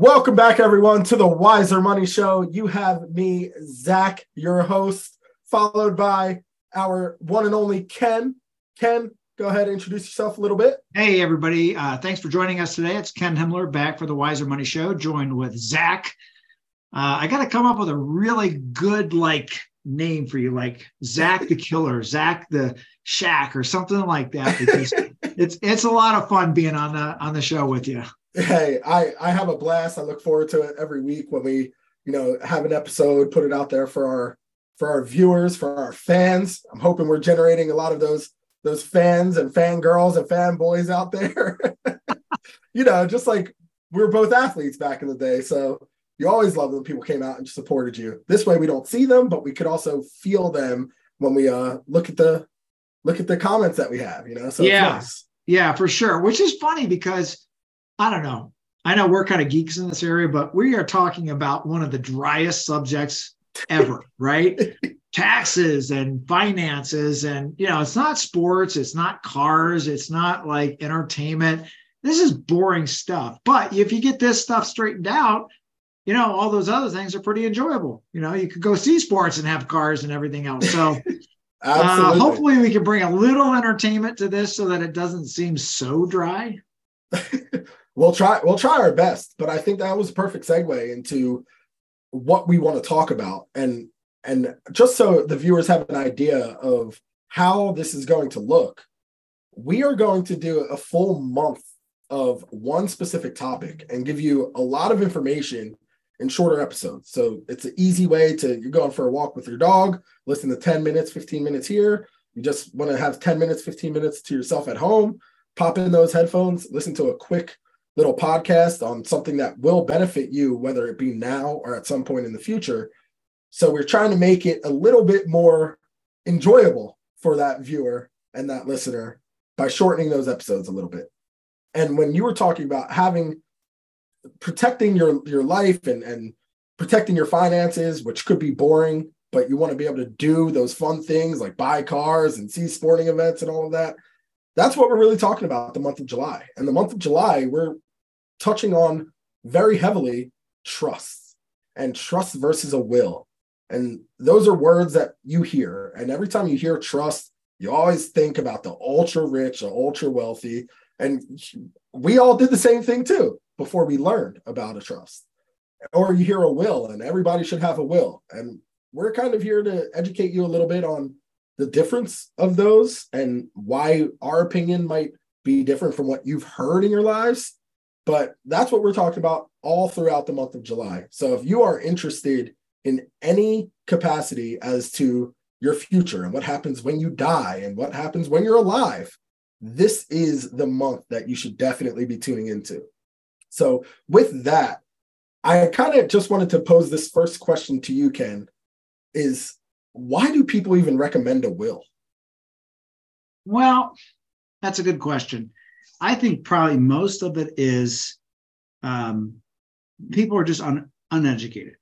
Welcome back, everyone, to the Wiser Money Show. You have me, Zach, your host, followed by our one and only Ken. Ken, go ahead and introduce yourself a little bit. Hey, everybody. Uh, thanks for joining us today. It's Ken Himmler back for the Wiser Money Show, joined with Zach. Uh, I got to come up with a really good, like, name for you, like Zach the Killer, Zach the Shack, or something like that, because it's it's a lot of fun being on the on the show with you. Hey, I I have a blast. I look forward to it every week when we, you know, have an episode, put it out there for our for our viewers, for our fans. I'm hoping we're generating a lot of those those fans and fangirls and fanboys out there. you know, just like we are both athletes back in the day. So you always love when people came out and supported you. This way we don't see them, but we could also feel them when we uh look at the look at the comments that we have, you know. So yeah, nice. yeah, for sure. Which is funny because I don't know. I know we're kind of geeks in this area, but we are talking about one of the driest subjects ever, right? Taxes and finances. And, you know, it's not sports, it's not cars, it's not like entertainment. This is boring stuff. But if you get this stuff straightened out, you know, all those other things are pretty enjoyable. You know, you could go see sports and have cars and everything else. So, uh, hopefully, we can bring a little entertainment to this so that it doesn't seem so dry. we'll try we'll try our best but i think that was a perfect segue into what we want to talk about. And and just so the viewers have an idea of how this is going to look we are going to do a full month of one specific topic and give you a lot of information in shorter episodes. So it's an easy way to you're going for a walk with your dog listen to 10 minutes 15 minutes here. You just want to have 10 minutes 15 minutes to yourself at home pop in those headphones listen to a quick little podcast on something that will benefit you, whether it be now or at some point in the future. So we're trying to make it a little bit more enjoyable for that viewer and that listener by shortening those episodes a little bit. And when you were talking about having protecting your your life and and protecting your finances, which could be boring, but you want to be able to do those fun things like buy cars and see sporting events and all of that. That's what we're really talking about the month of July. And the month of July, we're touching on very heavily trust and trust versus a will. And those are words that you hear. And every time you hear trust, you always think about the ultra rich, the ultra wealthy. And we all did the same thing too before we learned about a trust. Or you hear a will, and everybody should have a will. And we're kind of here to educate you a little bit on the difference of those and why our opinion might be different from what you've heard in your lives but that's what we're talking about all throughout the month of July. So if you are interested in any capacity as to your future and what happens when you die and what happens when you're alive, this is the month that you should definitely be tuning into. So, with that, I kind of just wanted to pose this first question to you, Ken is why do people even recommend a will? Well, that's a good question. I think probably most of it is um, people are just un, uneducated.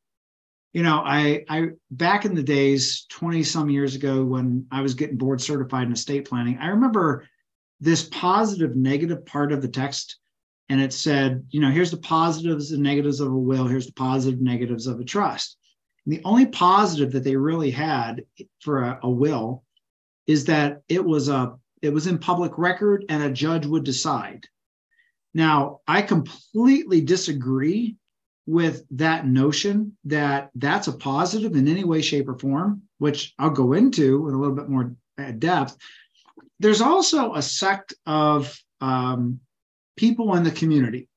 You know, I I back in the days, 20 some years ago, when I was getting board certified in estate planning, I remember this positive negative part of the text. And it said, you know, here's the positives and negatives of a will, here's the positive negatives of a trust. And the only positive that they really had for a, a will is that it was a it was in public record and a judge would decide. Now, I completely disagree with that notion that that's a positive in any way, shape, or form, which I'll go into in a little bit more depth. There's also a sect of um, people in the community,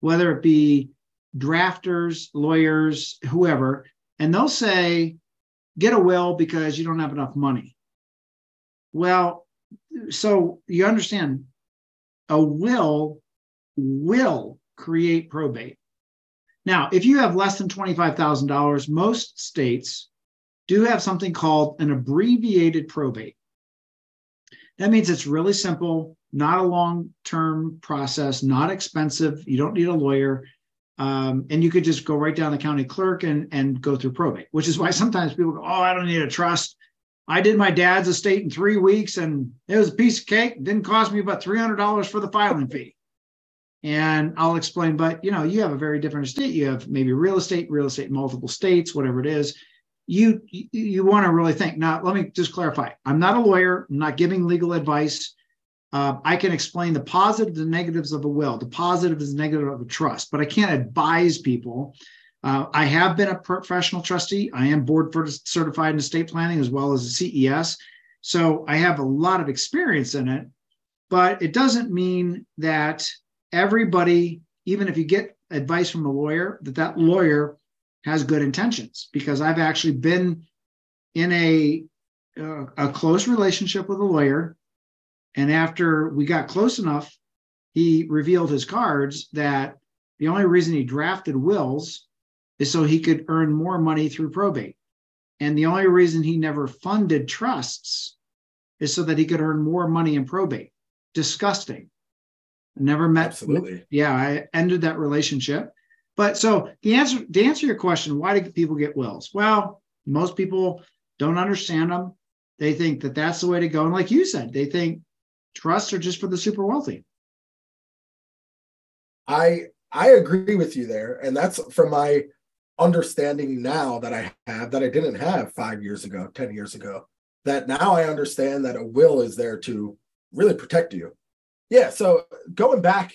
whether it be drafters, lawyers, whoever, and they'll say, get a will because you don't have enough money. Well, so you understand a will will create probate. Now, if you have less than $25,000, most states do have something called an abbreviated probate. That means it's really simple, not a long term process, not expensive. You don't need a lawyer. Um, and you could just go right down the county clerk and, and go through probate, which is why sometimes people go, Oh, I don't need a trust. I did my dad's estate in three weeks and it was a piece of cake. Didn't cost me about $300 for the filing fee. And I'll explain, but you know, you have a very different estate. You have maybe real estate, real estate multiple states, whatever it is. You you want to really think. Now, let me just clarify. I'm not a lawyer. I'm not giving legal advice. Uh, I can explain the positives and negatives of a will, the positives and negatives of a trust, but I can't advise people. Uh, I have been a professional trustee. I am board certified in estate planning as well as a CES. So I have a lot of experience in it, but it doesn't mean that everybody, even if you get advice from a lawyer, that that lawyer has good intentions. Because I've actually been in a uh, a close relationship with a lawyer, and after we got close enough, he revealed his cards that the only reason he drafted wills is so he could earn more money through probate. And the only reason he never funded trusts is so that he could earn more money in probate. Disgusting. Never met. Absolutely. Yeah, I ended that relationship. But so the answer to answer your question, why do people get wills? Well, most people don't understand them. They think that that's the way to go. And like you said, they think trusts are just for the super wealthy. I I agree with you there, and that's from my understanding now that I have that I didn't have five years ago, 10 years ago, that now I understand that a will is there to really protect you. Yeah. So going back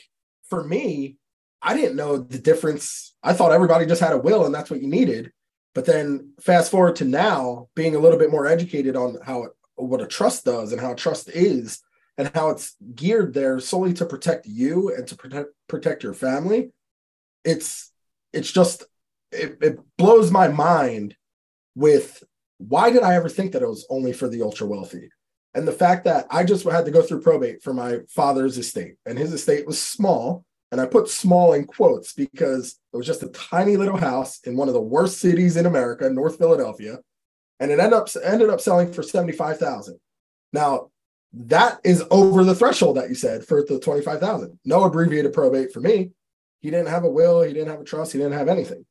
for me, I didn't know the difference. I thought everybody just had a will and that's what you needed. But then fast forward to now, being a little bit more educated on how what a trust does and how trust is and how it's geared there solely to protect you and to protect protect your family. It's it's just it, it blows my mind with why did I ever think that it was only for the ultra wealthy? And the fact that I just had to go through probate for my father's estate, and his estate was small. And I put small in quotes because it was just a tiny little house in one of the worst cities in America, North Philadelphia. And it ended up ended up selling for 75,000. Now, that is over the threshold that you said for the 25,000. No abbreviated probate for me. He didn't have a will, he didn't have a trust, he didn't have anything.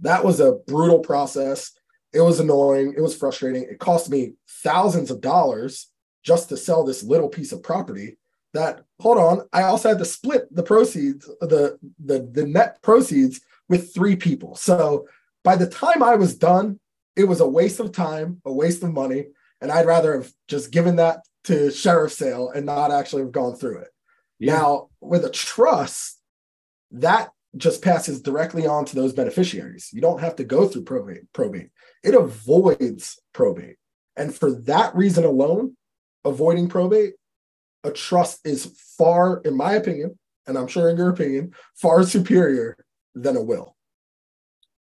That was a brutal process. It was annoying. It was frustrating. It cost me thousands of dollars just to sell this little piece of property. That hold on, I also had to split the proceeds, the the the net proceeds with three people. So by the time I was done, it was a waste of time, a waste of money, and I'd rather have just given that to sheriff sale and not actually have gone through it. Yeah. Now, with a trust, that just passes directly on to those beneficiaries. You don't have to go through probate. Probate. It avoids probate. And for that reason alone, avoiding probate, a trust is far, in my opinion, and I'm sure in your opinion, far superior than a will.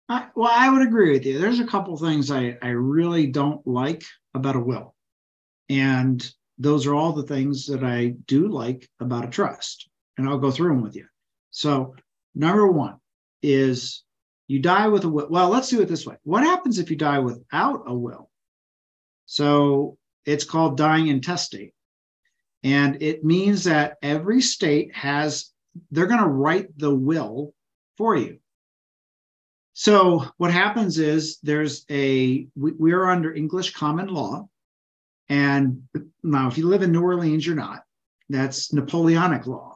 I, well, I would agree with you. There's a couple things I, I really don't like about a will. And those are all the things that I do like about a trust. And I'll go through them with you. So Number one is you die with a will. Well, let's do it this way. What happens if you die without a will? So it's called dying intestate. And it means that every state has, they're going to write the will for you. So what happens is there's a, we, we are under English common law. And now, if you live in New Orleans, you're not. That's Napoleonic law.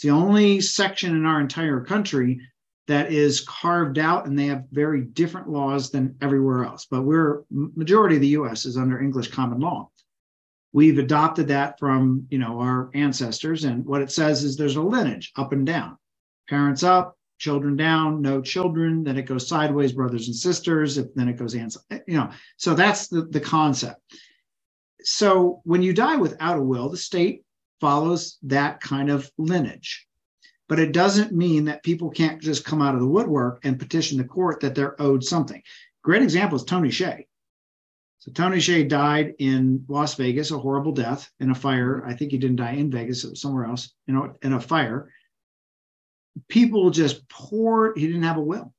It's the only section in our entire country that is carved out and they have very different laws than everywhere else. But we're majority of the US is under English common law. We've adopted that from, you know, our ancestors and what it says is there's a lineage up and down. Parents up, children down, no children, then it goes sideways brothers and sisters, then it goes aunts, eh, you know. So that's the the concept. So when you die without a will, the state follows that kind of lineage. But it doesn't mean that people can't just come out of the woodwork and petition the court that they're owed something. Great example is Tony Hsieh. So Tony Hsieh died in Las Vegas, a horrible death in a fire. I think he didn't die in Vegas, it was somewhere else, you know, in a fire. People just poured, he didn't have a will.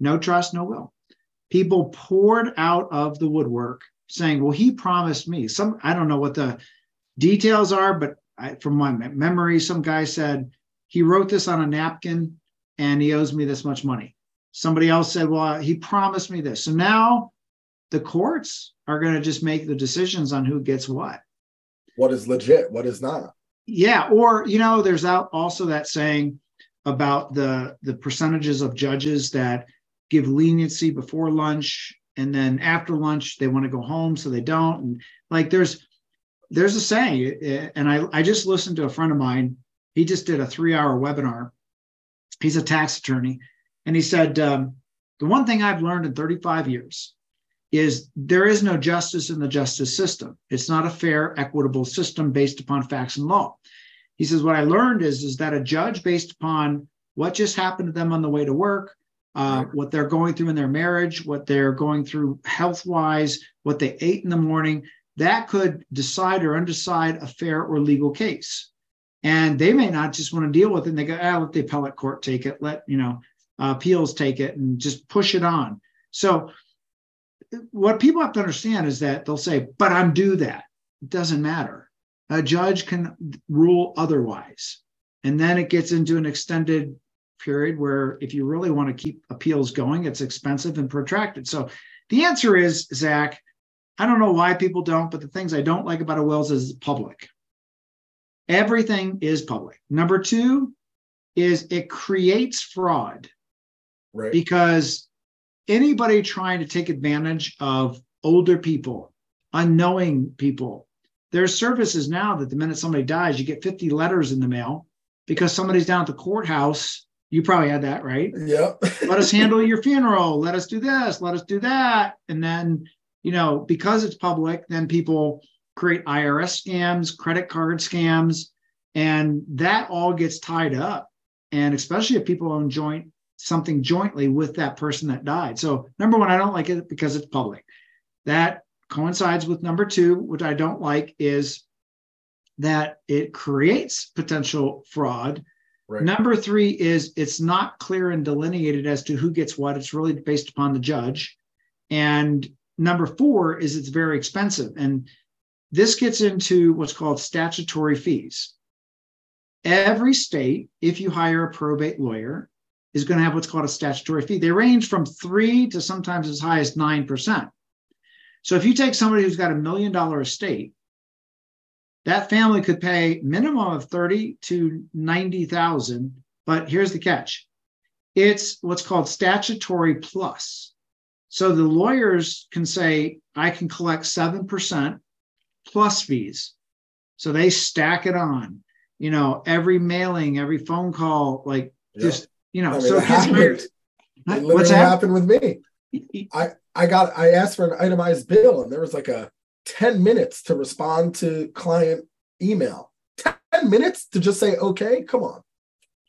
No trust, no will. People poured out of the woodwork saying, well, he promised me some, I don't know what the details are, but I, from my memory, some guy said he wrote this on a napkin and he owes me this much money. Somebody else said, well, uh, he promised me this. So now the courts are going to just make the decisions on who gets what. What is legit? What is not? Yeah, or you know, there's out also that saying about the the percentages of judges that give leniency before lunch and then after lunch they want to go home so they don't and like there's there's a saying and i i just listened to a friend of mine. He just did a three hour webinar. He's a tax attorney and he said um, the one thing i've learned in 35 years is there is no justice in the justice system. It's not a fair equitable system based upon facts and law. He says what i learned is is that a judge based upon what just happened to them on the way to work uh, what they're going through in their marriage, what they're going through health wise, what they ate in the morning, that could decide or undecide a fair or legal case. And they may not just want to deal with it. And they go, ah, let the appellate court take it, let, you know, uh, appeals take it and just push it on. So what people have to understand is that they'll say, but I'm due that. It doesn't matter. A judge can rule otherwise. And then it gets into an extended period where if you really want to keep appeals going, it's expensive and protracted. So the answer is, Zach, I don't know why people don't, but the things I don't like about a wills is public. Everything is public. Number two is it creates fraud. Right. Because anybody trying to take advantage of older people, unknowing people, there's services now that the minute somebody dies, you get 50 letters in the mail because somebody's down at the courthouse you probably had that, right? Yep. let us handle your funeral. Let us do this. Let us do that. And then, you know, because it's public, then people create IRS scams, credit card scams, and that all gets tied up. And especially if people own joint something jointly with that person that died. So, number one, I don't like it because it's public. That coincides with number two, which I don't like, is that it creates potential fraud Right. Number three is it's not clear and delineated as to who gets what. It's really based upon the judge. And number four is it's very expensive. And this gets into what's called statutory fees. Every state, if you hire a probate lawyer, is going to have what's called a statutory fee. They range from three to sometimes as high as 9%. So if you take somebody who's got a million dollar estate that family could pay minimum of 30 to 90,000, but here's the catch. It's what's called statutory plus. So the lawyers can say, I can collect 7% plus fees. So they stack it on, you know, every mailing, every phone call, like yeah. just, you know, I mean, so it happened. It What's that? happened with me. I, I got, I asked for an itemized bill and there was like a 10 minutes to respond to client email. 10 minutes to just say, okay, come on.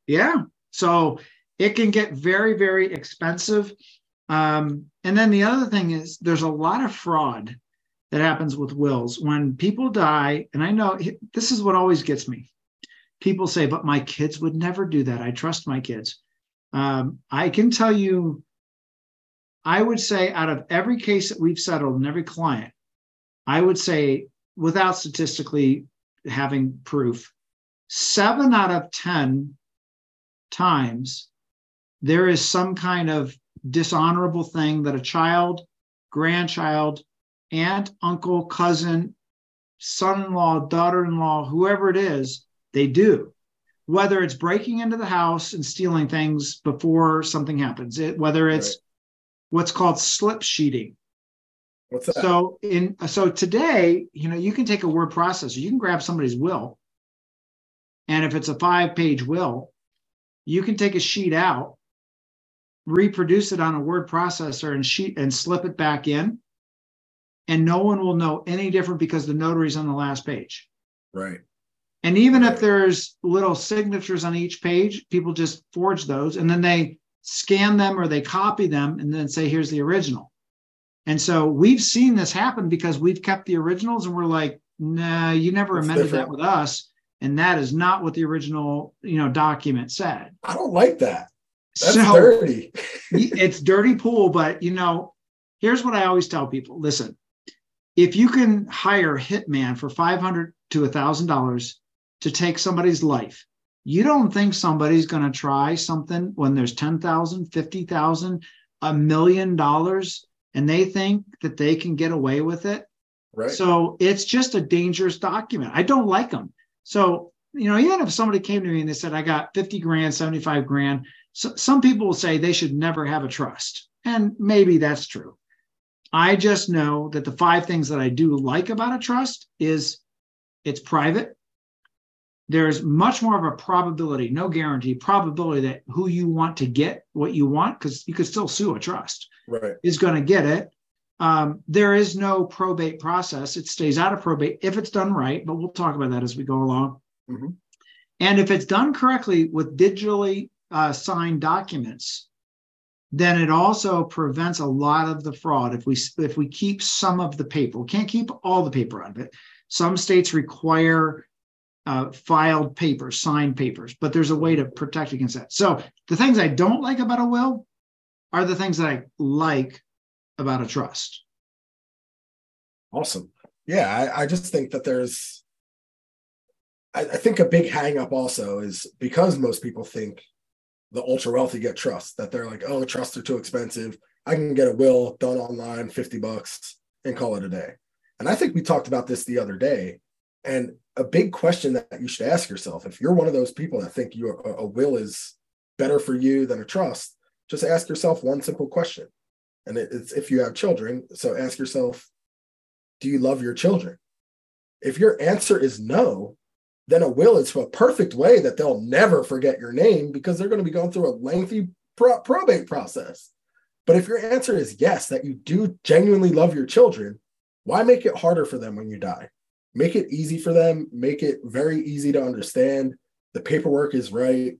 Yeah. So it can get very, very expensive. Um, and then the other thing is there's a lot of fraud that happens with wills. When people die, and I know this is what always gets me. People say, but my kids would never do that. I trust my kids. Um, I can tell you, I would say out of every case that we've settled and every client, I would say without statistically having proof, seven out of 10 times there is some kind of dishonorable thing that a child, grandchild, aunt, uncle, cousin, son in law, daughter in law, whoever it is, they do. Whether it's breaking into the house and stealing things before something happens, it, whether it's right. what's called slip sheeting, What's that? So in so today, you know, you can take a word processor, you can grab somebody's will, and if it's a five-page will, you can take a sheet out, reproduce it on a word processor and sheet and slip it back in, and no one will know any different because the notary's on the last page. Right. And even if there's little signatures on each page, people just forge those and then they scan them or they copy them and then say, here's the original. And so we've seen this happen because we've kept the originals and we're like, nah, you never That's amended different. that with us. And that is not what the original, you know, document said. I don't like that. That's so, dirty. it's dirty pool, but you know, here's what I always tell people. Listen, if you can hire a hitman for 500 to a thousand dollars to take somebody's life, you don't think somebody's going to try something when there's 10,000, 50,000, a million dollars and they think that they can get away with it. Right. So it's just a dangerous document. I don't like them. So you know, even if somebody came to me and they said, I got 50 grand, 75 grand, so some people will say they should never have a trust. And maybe that's true. I just know that the five things that I do like about a trust is it's private. There's much more of a probability, no guarantee, probability that who you want to get what you want, because you could still sue a trust, right. is going to get it. Um, there is no probate process. It stays out of probate if it's done right, but we'll talk about that as we go along. Mm-hmm. And if it's done correctly with digitally uh, signed documents, then it also prevents a lot of the fraud if we if we keep some of the paper. We can't keep all the paper out of it. Some states require uh, filed papers, signed papers, but there's a way to protect against that. So the things I don't like about a will are the things that I like about a trust. Awesome. Yeah, I, I just think that there's I, I think a big hangup also is because most people think the ultra wealthy get trust that they're like, oh, trusts are too expensive. I can get a will done online, 50 bucks, and call it a day. And I think we talked about this the other day. And a big question that you should ask yourself if you're one of those people that think you a, a will is better for you than a trust, just ask yourself one simple question. And it's if you have children. So ask yourself, do you love your children? If your answer is no, then a will is a perfect way that they'll never forget your name because they're going to be going through a lengthy pro- probate process. But if your answer is yes, that you do genuinely love your children, why make it harder for them when you die? Make it easy for them, make it very easy to understand. The paperwork is right,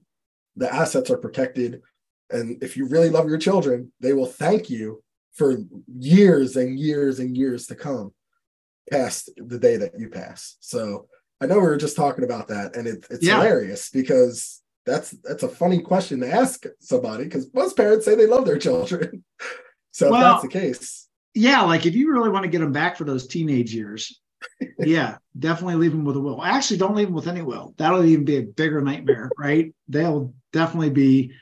the assets are protected. And if you really love your children, they will thank you for years and years and years to come past the day that you pass. So I know we were just talking about that, and it, it's yeah. hilarious because that's that's a funny question to ask somebody because most parents say they love their children. so well, if that's the case, yeah, like if you really want to get them back for those teenage years, yeah, definitely leave them with a will. Actually, don't leave them with any will. That'll even be a bigger nightmare, right? They'll definitely be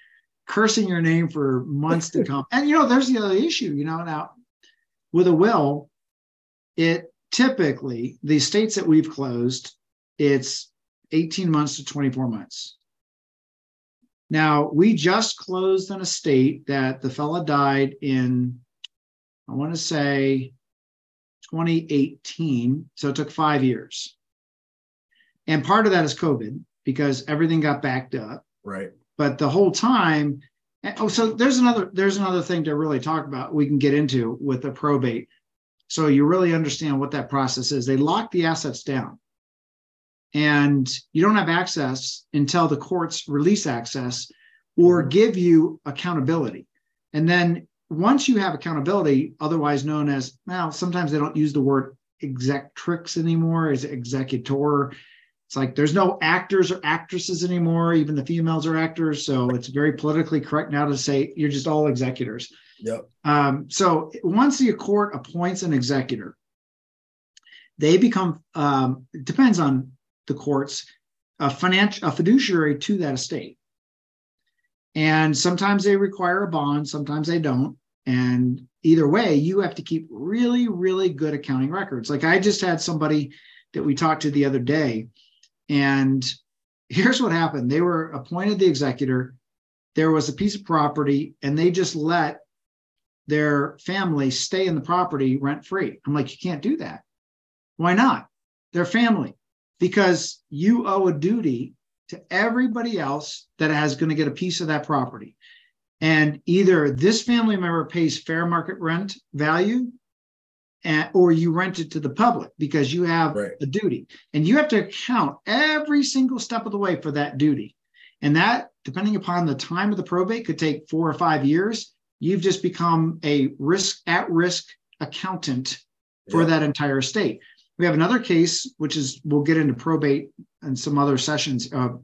cursing your name for months to come. And you know, there's the other issue. You know, now with a will, it typically the states that we've closed it's 18 months to 24 months. Now, we just closed an estate that the fella died in, I want to say 2018. So it took five years. And part of that is COVID because everything got backed up. Right. But the whole time, oh, so there's another there's another thing to really talk about. We can get into with the probate. So you really understand what that process is. They lock the assets down and you don't have access until the courts release access or mm-hmm. give you accountability. And then once you have accountability, otherwise known as, well, sometimes they don't use the word executrix anymore, as executor. It's like there's no actors or actresses anymore. Even the females are actors. So it's very politically correct now to say you're just all executors. Yep. Um, so once the court appoints an executor, they become, um, it depends on the courts a financial a fiduciary to that estate. And sometimes they require a bond, sometimes they don't. And either way, you have to keep really, really good accounting records. Like I just had somebody that we talked to the other day, and here's what happened they were appointed the executor. There was a piece of property, and they just let their family stay in the property rent free. I'm like, you can't do that. Why not? Their family because you owe a duty to everybody else that has going to get a piece of that property. And either this family member pays fair market rent value and, or you rent it to the public because you have right. a duty and you have to account every single step of the way for that duty. And that, depending upon the time of the probate, could take four or five years. You've just become a risk at risk accountant for yeah. that entire estate. We have another case, which is we'll get into probate and some other sessions, uh,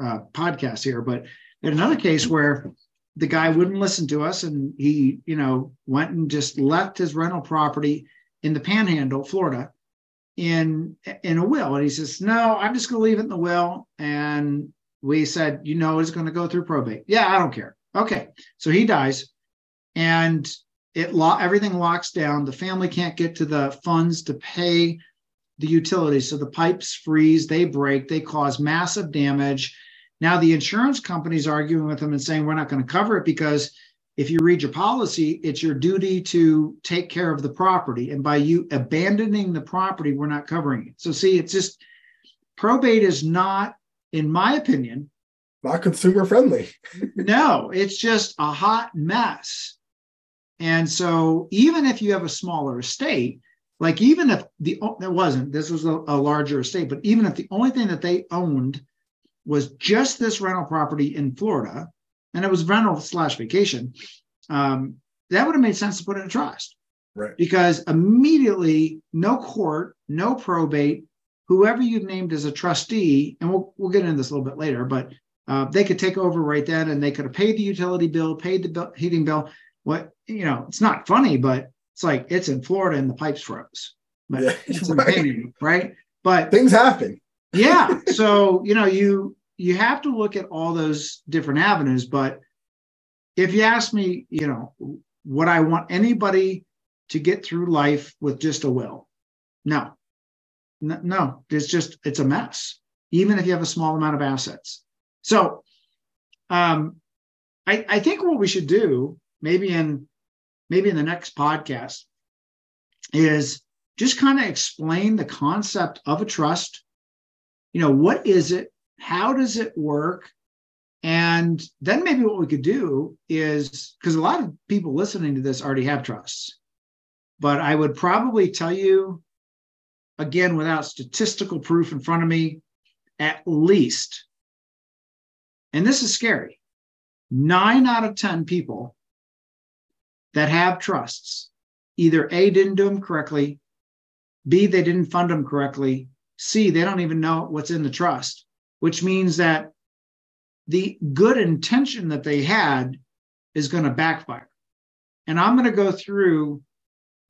uh, podcasts here, but had another case where the guy wouldn't listen to us and he, you know, went and just left his rental property in the panhandle, Florida, in in a will. And he says, No, I'm just gonna leave it in the will. And we said, you know, it's gonna go through probate. Yeah, I don't care. Okay. So he dies. And it lo- everything locks down. The family can't get to the funds to pay the utilities. So the pipes freeze, they break, they cause massive damage. Now the insurance companies arguing with them and saying we're not going to cover it because if you read your policy, it's your duty to take care of the property. And by you abandoning the property, we're not covering it. So see, it's just probate is not, in my opinion, not consumer friendly. no, it's just a hot mess. And so even if you have a smaller estate, like even if the that wasn't this was a, a larger estate, but even if the only thing that they owned was just this rental property in Florida, and it was rental slash vacation, um, that would have made sense to put in a trust. Right. Because immediately, no court, no probate, whoever you've named as a trustee, and we'll we'll get into this a little bit later, but uh, they could take over right then, and they could have paid the utility bill, paid the bill, heating bill. What you know, it's not funny, but it's like it's in Florida and the pipes froze. But yeah, right. right? But things happen. yeah. So you know, you you have to look at all those different avenues. But if you ask me, you know, would I want anybody to get through life with just a will? No. No, it's just it's a mess. Even if you have a small amount of assets. So um I, I think what we should do, maybe in maybe in the next podcast, is just kind of explain the concept of a trust. You know, what is it? How does it work? And then maybe what we could do is because a lot of people listening to this already have trusts, but I would probably tell you again without statistical proof in front of me, at least, and this is scary, nine out of 10 people that have trusts either A, didn't do them correctly, B, they didn't fund them correctly, C, they don't even know what's in the trust, which means that the good intention that they had is going to backfire. And I'm going to go through,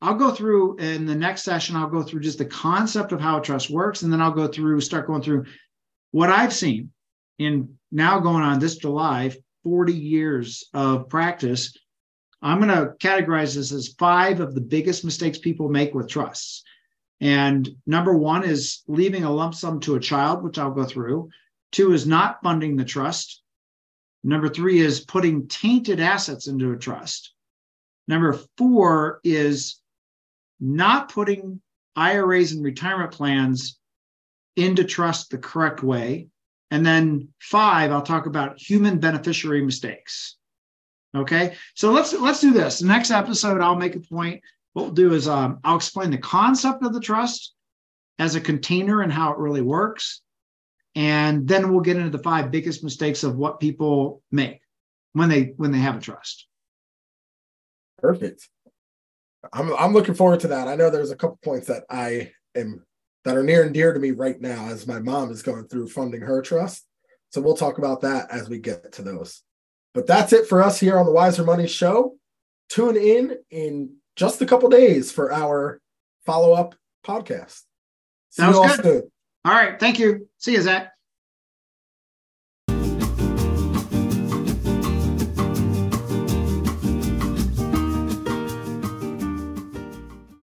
I'll go through in the next session, I'll go through just the concept of how a trust works. And then I'll go through, start going through what I've seen in now going on this July, 40 years of practice I'm going to categorize this as five of the biggest mistakes people make with trusts. And number one is leaving a lump sum to a child, which I'll go through. Two is not funding the trust. Number three is putting tainted assets into a trust. Number four is not putting IRAs and retirement plans into trust the correct way. And then five, I'll talk about human beneficiary mistakes. Okay, so let's let's do this. The next episode, I'll make a point. What we'll do is um, I'll explain the concept of the trust as a container and how it really works, and then we'll get into the five biggest mistakes of what people make when they when they have a trust. Perfect. I'm I'm looking forward to that. I know there's a couple points that I am that are near and dear to me right now as my mom is going through funding her trust. So we'll talk about that as we get to those. But that's it for us here on the Wiser Money Show. Tune in in just a couple days for our follow up podcast. See Sounds good. Soon. All right. Thank you. See you, Zach.